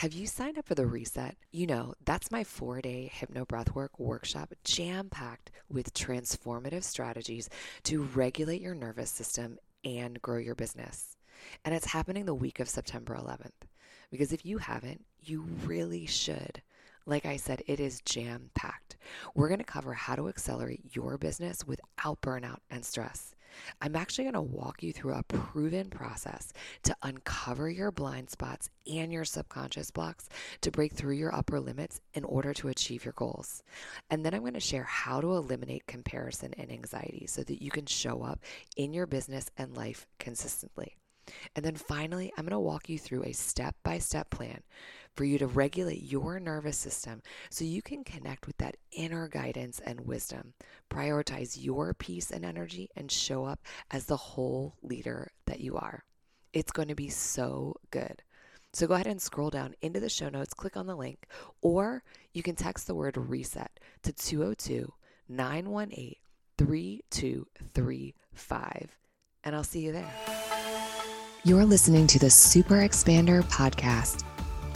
Have you signed up for the reset? You know, that's my four day hypno breathwork workshop jam packed with transformative strategies to regulate your nervous system and grow your business. And it's happening the week of September 11th. Because if you haven't, you really should. Like I said, it is jam packed. We're going to cover how to accelerate your business without burnout and stress. I'm actually going to walk you through a proven process to uncover your blind spots and your subconscious blocks to break through your upper limits in order to achieve your goals. And then I'm going to share how to eliminate comparison and anxiety so that you can show up in your business and life consistently. And then finally, I'm going to walk you through a step by step plan for you to regulate your nervous system so you can connect with that inner guidance and wisdom, prioritize your peace and energy, and show up as the whole leader that you are. It's going to be so good. So go ahead and scroll down into the show notes, click on the link, or you can text the word reset to 202 918 3235, and I'll see you there. You're listening to the Super Expander podcast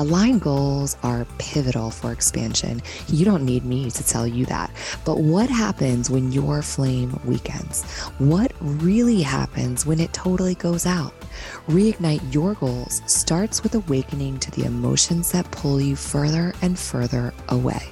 Aligned goals are pivotal for expansion. You don't need me to tell you that. But what happens when your flame weakens? What really happens when it totally goes out? Reignite your goals starts with awakening to the emotions that pull you further and further away.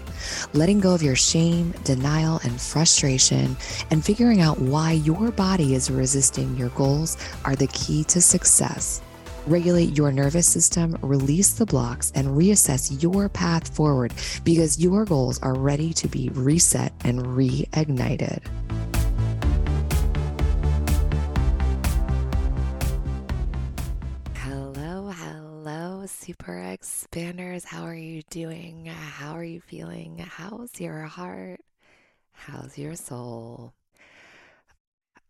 Letting go of your shame, denial, and frustration, and figuring out why your body is resisting your goals are the key to success regulate your nervous system, release the blocks, and reassess your path forward because your goals are ready to be reset and reignited. Super expanders. How are you doing? How are you feeling? How's your heart? How's your soul?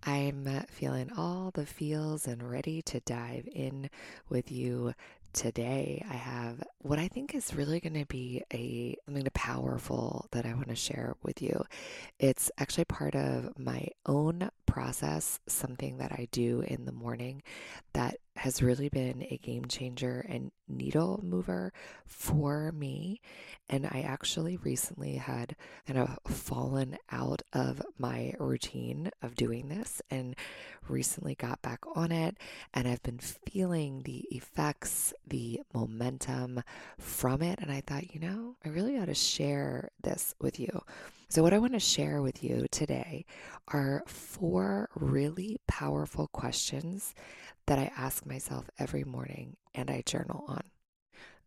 I'm feeling all the feels and ready to dive in with you today. I have what I think is really going to be a something powerful that I want to share with you. It's actually part of my own process, something that I do in the morning that has really been a game changer and needle mover for me. And I actually recently had kind of fallen out of my routine of doing this and recently got back on it. And I've been feeling the effects, the momentum from it. And I thought, you know, I really ought to share this with you. So, what I want to share with you today are four really powerful questions that I ask myself every morning and I journal on.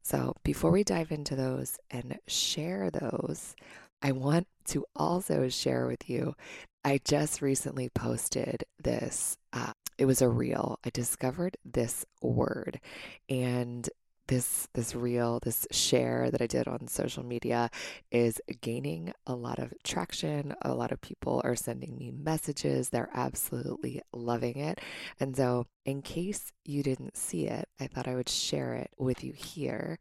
So, before we dive into those and share those, I want to also share with you. I just recently posted this. Uh, it was a reel. I discovered this word, and this this reel this share that i did on social media is gaining a lot of traction a lot of people are sending me messages they're absolutely loving it and so in case you didn't see it i thought i would share it with you here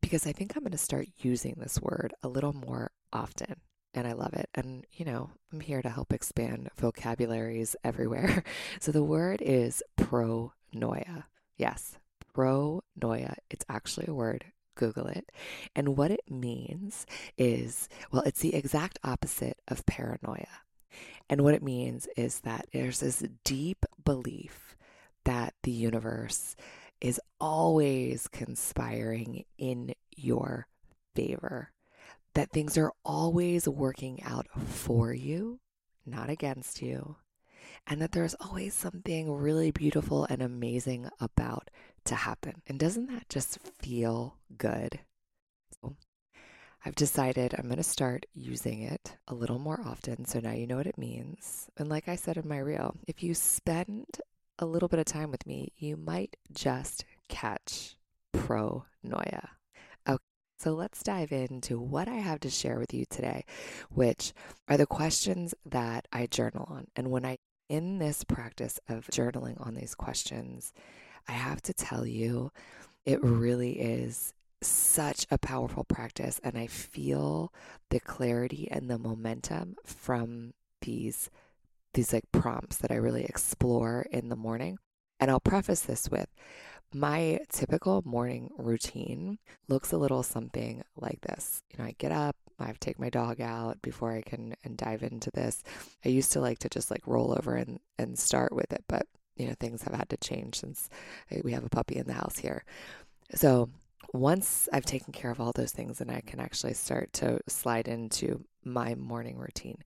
because i think i'm going to start using this word a little more often and I love it. And, you know, I'm here to help expand vocabularies everywhere. So the word is pronoia. Yes, pronoia. It's actually a word. Google it. And what it means is well, it's the exact opposite of paranoia. And what it means is that there's this deep belief that the universe is always conspiring in your favor, that things are always working out for you, not against you, and that there's always something really beautiful and amazing about to happen. And doesn't that just feel good? So I've decided I'm going to start using it a little more often. So now you know what it means. And like I said in my reel, if you spend a little bit of time with me, you might just catch pronoia. Okay, so let's dive into what I have to share with you today, which are the questions that I journal on. And when I in this practice of journaling on these questions, I have to tell you, it really is such a powerful practice. And I feel the clarity and the momentum from these these like prompts that I really explore in the morning. And I'll preface this with my typical morning routine looks a little something like this. You know, I get up, I have to take my dog out before I can and dive into this. I used to like to just like roll over and, and start with it, but you know, things have had to change since we have a puppy in the house here. So once I've taken care of all those things and I can actually start to slide into my morning routine,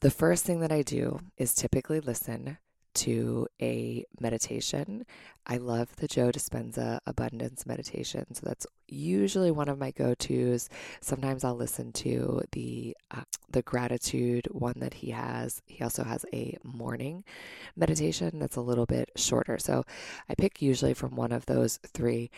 the first thing that I do is typically listen to a meditation. I love the Joe Dispenza Abundance Meditation. So that's usually one of my go-tos. Sometimes I'll listen to the uh, the gratitude one that he has. He also has a morning meditation that's a little bit shorter. So I pick usually from one of those three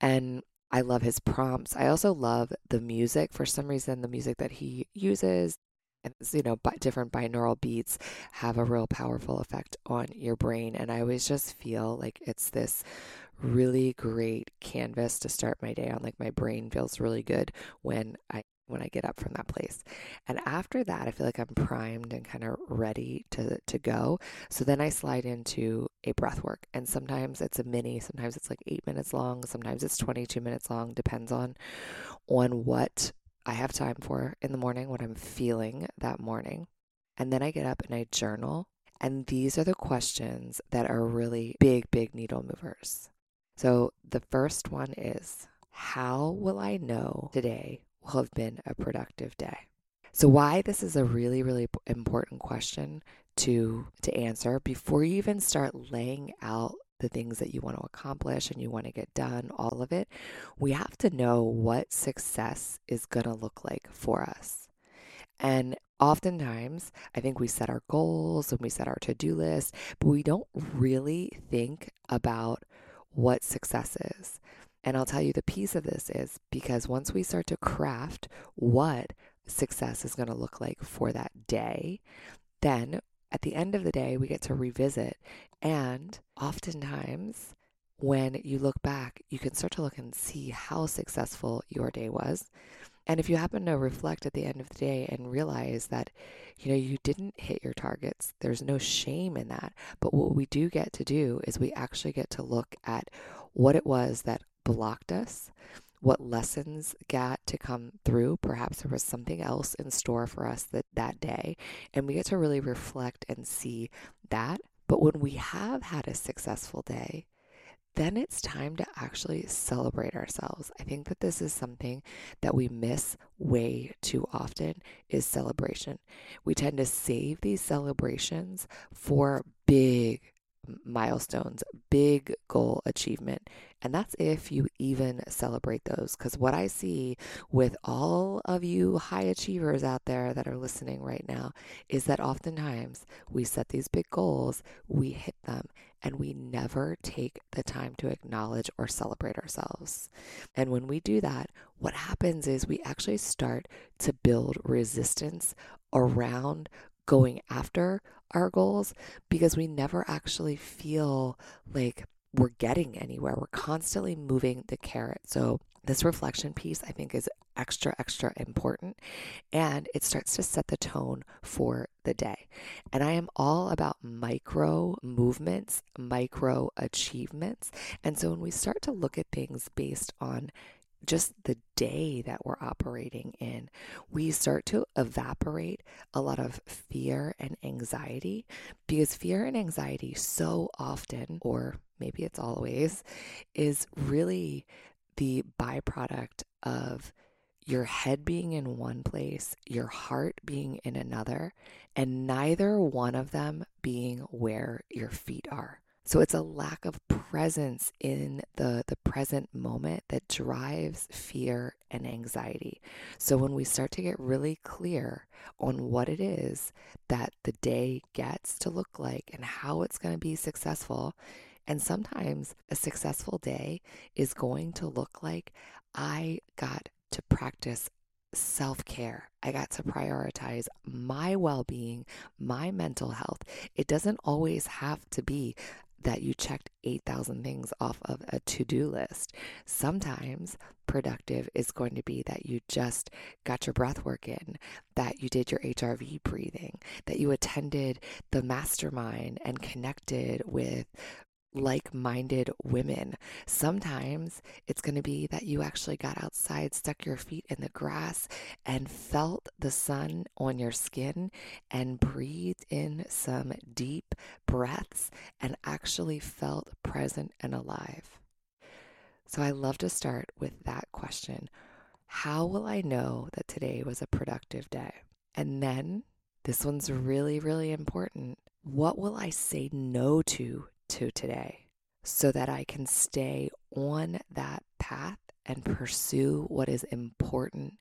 and I love his prompts. I also love the music. For some reason, the music that he uses and you know different binaural beats have a real powerful effect on your brain and i always just feel like it's this really great canvas to start my day on like my brain feels really good when i when i get up from that place. And after that i feel like i'm primed and kind of ready to to go. So then i slide into a breath work and sometimes it's a mini sometimes it's like 8 minutes long sometimes it's 22 minutes long depends on on what I have time for in the morning, what I'm feeling that morning. And then I get up and I journal. And these are the questions that are really big, big needle movers. So the first one is How will I know today will have been a productive day? So, why this is a really, really important question to, to answer before you even start laying out the things that you want to accomplish and you want to get done, all of it, we have to know what success is going to look like for us. And oftentimes, I think we set our goals and we set our to do list, but we don't really think about what success is. And I'll tell you the piece of this is because once we start to craft what success is going to look like for that day, then at the end of the day, we get to revisit. And oftentimes, when you look back, you can start to look and see how successful your day was. And if you happen to reflect at the end of the day and realize that, you know, you didn't hit your targets, there's no shame in that. But what we do get to do is we actually get to look at what it was that blocked us, what lessons got to come through. Perhaps there was something else in store for us that, that day. And we get to really reflect and see that. But when we have had a successful day, then it's time to actually celebrate ourselves. I think that this is something that we miss way too often is celebration. We tend to save these celebrations for big milestones, big goal achievement. And that's if you even celebrate those. Because what I see with all of you high achievers out there that are listening right now is that oftentimes we set these big goals, we hit them, and we never take the time to acknowledge or celebrate ourselves. And when we do that, what happens is we actually start to build resistance around going after our goals because we never actually feel like we're getting anywhere. We're constantly moving the carrot. So, this reflection piece I think is extra, extra important. And it starts to set the tone for the day. And I am all about micro movements, micro achievements. And so, when we start to look at things based on just the day that we're operating in, we start to evaporate a lot of fear and anxiety because fear and anxiety so often, or maybe it's always, is really the byproduct of your head being in one place, your heart being in another, and neither one of them being where your feet are. So it's a lack of presence in the, the present moment that drives fear and anxiety. So when we start to get really clear on what it is that the day gets to look like and how it's going to be successful, and sometimes a successful day is going to look like I got to practice self care. I got to prioritize my well being, my mental health. It doesn't always have to be that you checked 8,000 things off of a to do list. Sometimes productive is going to be that you just got your breath work in, that you did your HRV breathing, that you attended the mastermind and connected with like minded women. Sometimes it's going to be that you actually got outside, stuck your feet in the grass, and felt the sun on your skin and breathed in some deep breaths and actually felt present and alive. So I love to start with that question How will I know that today was a productive day? And then this one's really, really important. What will I say no to to today so that I can stay on that path and pursue what is important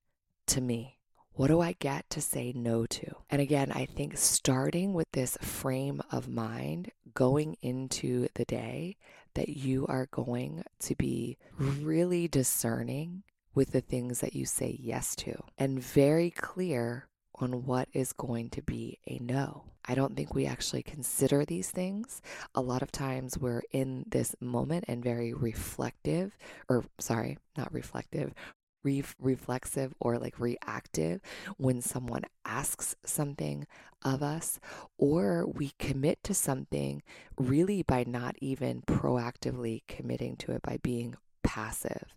to me? What do I get to say no to? And again, I think starting with this frame of mind going into the day that you are going to be really discerning with the things that you say yes to and very clear on what is going to be a no. I don't think we actually consider these things. A lot of times we're in this moment and very reflective, or sorry, not reflective, re- reflexive or like reactive when someone asks something of us, or we commit to something really by not even proactively committing to it by being passive.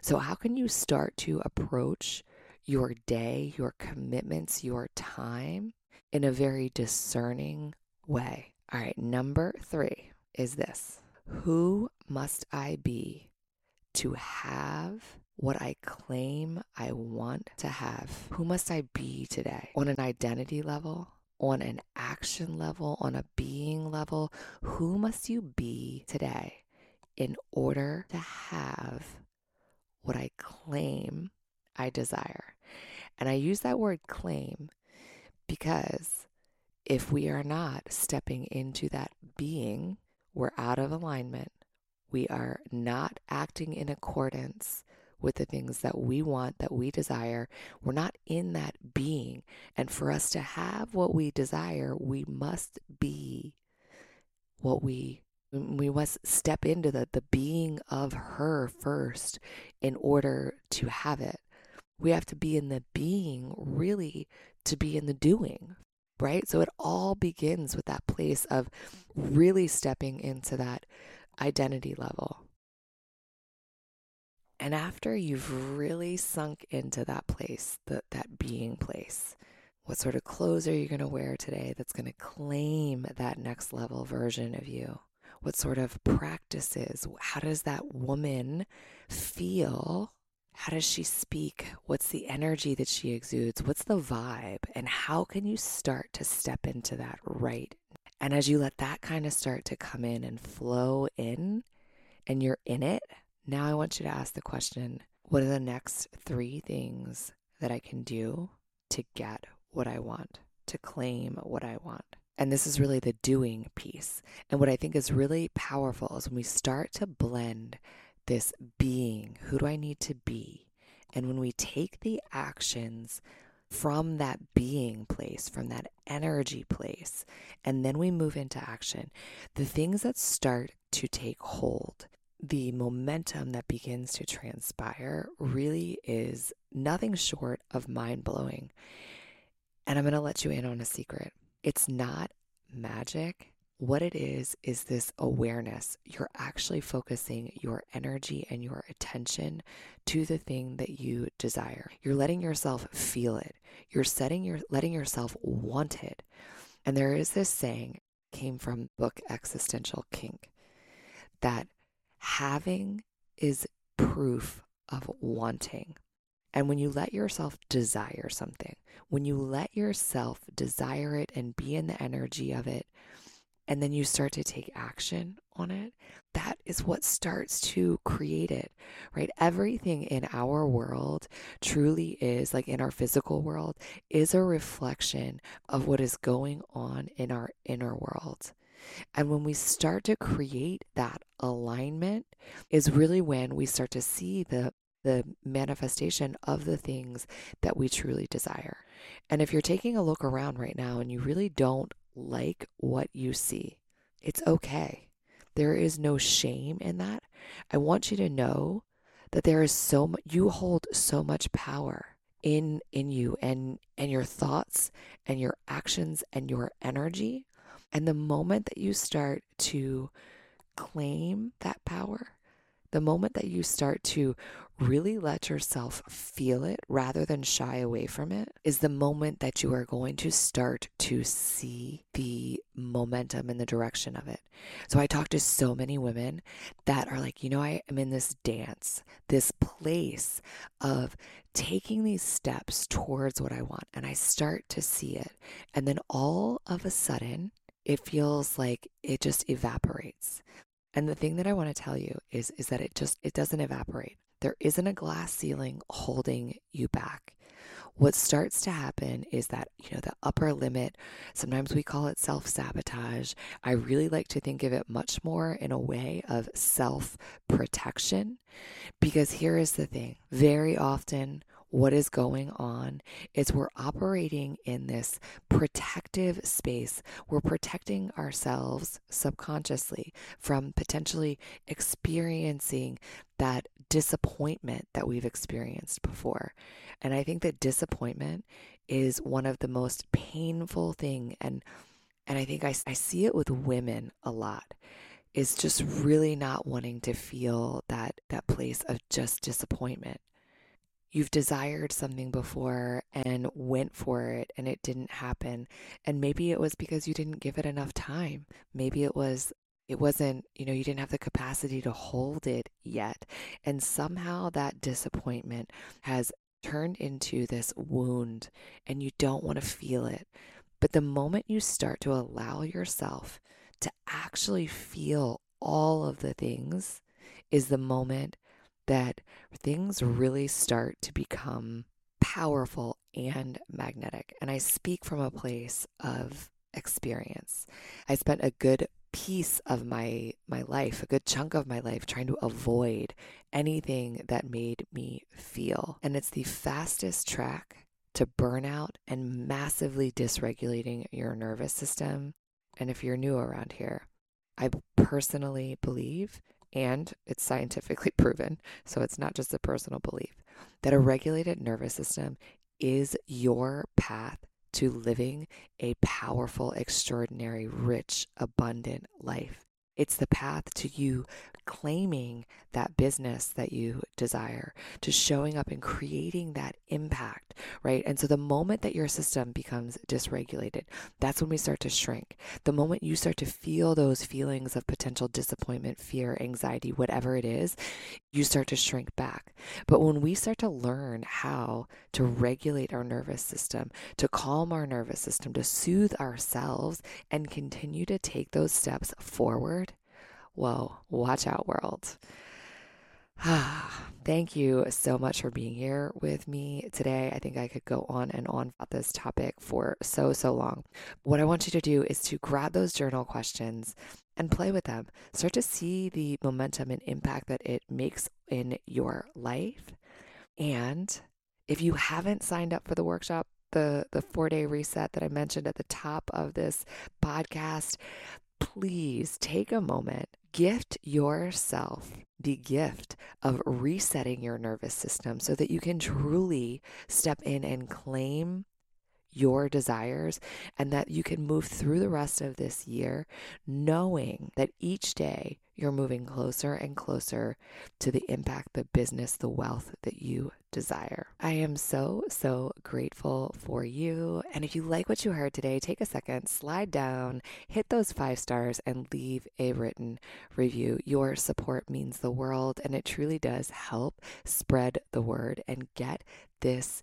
So, how can you start to approach your day, your commitments, your time in a very discerning way. All right, number three is this Who must I be to have what I claim I want to have? Who must I be today on an identity level? On an action level, on a being level, who must you be today in order to have what I claim I desire? And I use that word claim because if we are not stepping into that being, we're out of alignment. We are not acting in accordance with the things that we want, that we desire. We're not in that being. And for us to have what we desire, we must be what we we must step into the, the being of her first in order to have it. We have to be in the being really to be in the doing, right? So it all begins with that place of really stepping into that identity level. And after you've really sunk into that place, that, that being place, what sort of clothes are you going to wear today that's going to claim that next level version of you? What sort of practices? How does that woman feel how does she speak? What's the energy that she exudes? What's the vibe? And how can you start to step into that right? And as you let that kind of start to come in and flow in, and you're in it, now I want you to ask the question what are the next three things that I can do to get what I want, to claim what I want? And this is really the doing piece. And what I think is really powerful is when we start to blend this being. Who do I need to be? And when we take the actions from that being place, from that energy place, and then we move into action, the things that start to take hold, the momentum that begins to transpire really is nothing short of mind blowing. And I'm going to let you in on a secret. It's not magic, what it is, is this awareness. You're actually focusing your energy and your attention to the thing that you desire. You're letting yourself feel it. You're setting your letting yourself want it. And there is this saying came from book Existential Kink that having is proof of wanting. And when you let yourself desire something, when you let yourself desire it and be in the energy of it, and then you start to take action on it, that is what starts to create it, right? Everything in our world truly is, like in our physical world, is a reflection of what is going on in our inner world. And when we start to create that alignment, is really when we start to see the the manifestation of the things that we truly desire. And if you're taking a look around right now and you really don't like what you see. It's okay. There is no shame in that. I want you to know that there is so much you hold so much power in in you and and your thoughts and your actions and your energy and the moment that you start to claim that power, the moment that you start to really let yourself feel it rather than shy away from it, is the moment that you are going to start to see the momentum and the direction of it. So I talk to so many women that are like, you know, I am in this dance, this place of taking these steps towards what I want, and I start to see it. And then all of a sudden, it feels like it just evaporates. And the thing that I want to tell you is is that it just it doesn't evaporate. There isn't a glass ceiling holding you back. What starts to happen is that, you know, the upper limit, sometimes we call it self sabotage. I really like to think of it much more in a way of self protection. Because here is the thing very often, what is going on is we're operating in this protective space. We're protecting ourselves subconsciously from potentially experiencing that disappointment that we've experienced before. And I think that disappointment is one of the most painful thing and and I think I, I see it with women a lot is just really not wanting to feel that that place of just disappointment you've desired something before and went for it and it didn't happen. And maybe it was because you didn't give it enough time. Maybe it was it wasn't you know you didn't have the capacity to hold it yet. And somehow that disappointment has turned into this wound and you don't want to feel it. But the moment you start to allow yourself to actually feel all of the things is the moment that things mm-hmm. really start to become powerful and magnetic. And I speak from a place of experience. I spent a good piece of my my life, a good chunk of my life trying to avoid anything that made me feel. And it's the fastest track to burnout and massively dysregulating your nervous system. And if you're new around here, I personally believe and it's scientifically proven, so it's not just a personal belief, that a mm-hmm. regulated nervous system is your path to living a powerful, extraordinary, rich, abundant life. It's the path to you claiming that business that you desire, to showing up and creating that impact, right? And so the moment that your system becomes dysregulated, that's when we start to shrink. The moment you start to feel those feelings of potential disappointment, fear, anxiety, whatever it is, you start to shrink back. But when we start to learn how to regulate our nervous system, to calm our nervous system, to soothe ourselves, and continue to take those steps forward, whoa, watch out, world. Thank you so much for being here with me today. I think I could go on and on about this topic for so, so long. What I want you to do is to grab those journal questions and play with them. Start to see the momentum and impact that it makes in your life. And if you haven't signed up for the workshop, the, the four day reset that I mentioned at the top of this podcast, please take a moment gift yourself the gift of resetting your nervous system so that you can truly step in and claim your desires and that you can move through the rest of this year knowing that each day you're moving closer and closer to the impact, the business, the wealth that you desire. I am so, so grateful for you. And if you like what you heard today, take a second, slide down, hit those five stars, and leave a written review. Your support means the world, and it truly does help spread the word and get this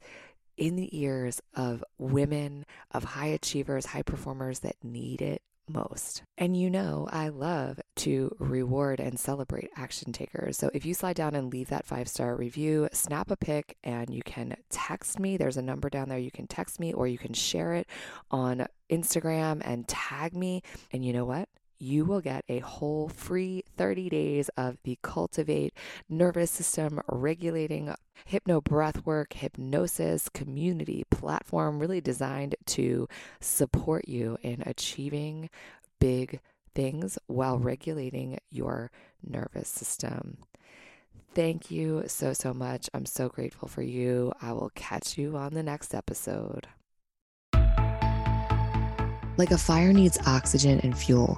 in the ears of women, of high achievers, high performers that need it most. And you know, I love to reward and celebrate action takers. So if you slide down and leave that five star review, snap a pic and you can text me. There's a number down there. You can text me or you can share it on Instagram and tag me. And you know what? You will get a whole free 30 days of the Cultivate Nervous System Regulating Hypno Breathwork Hypnosis Community platform, really designed to support you in achieving big things while regulating your nervous system. Thank you so, so much. I'm so grateful for you. I will catch you on the next episode. Like a fire needs oxygen and fuel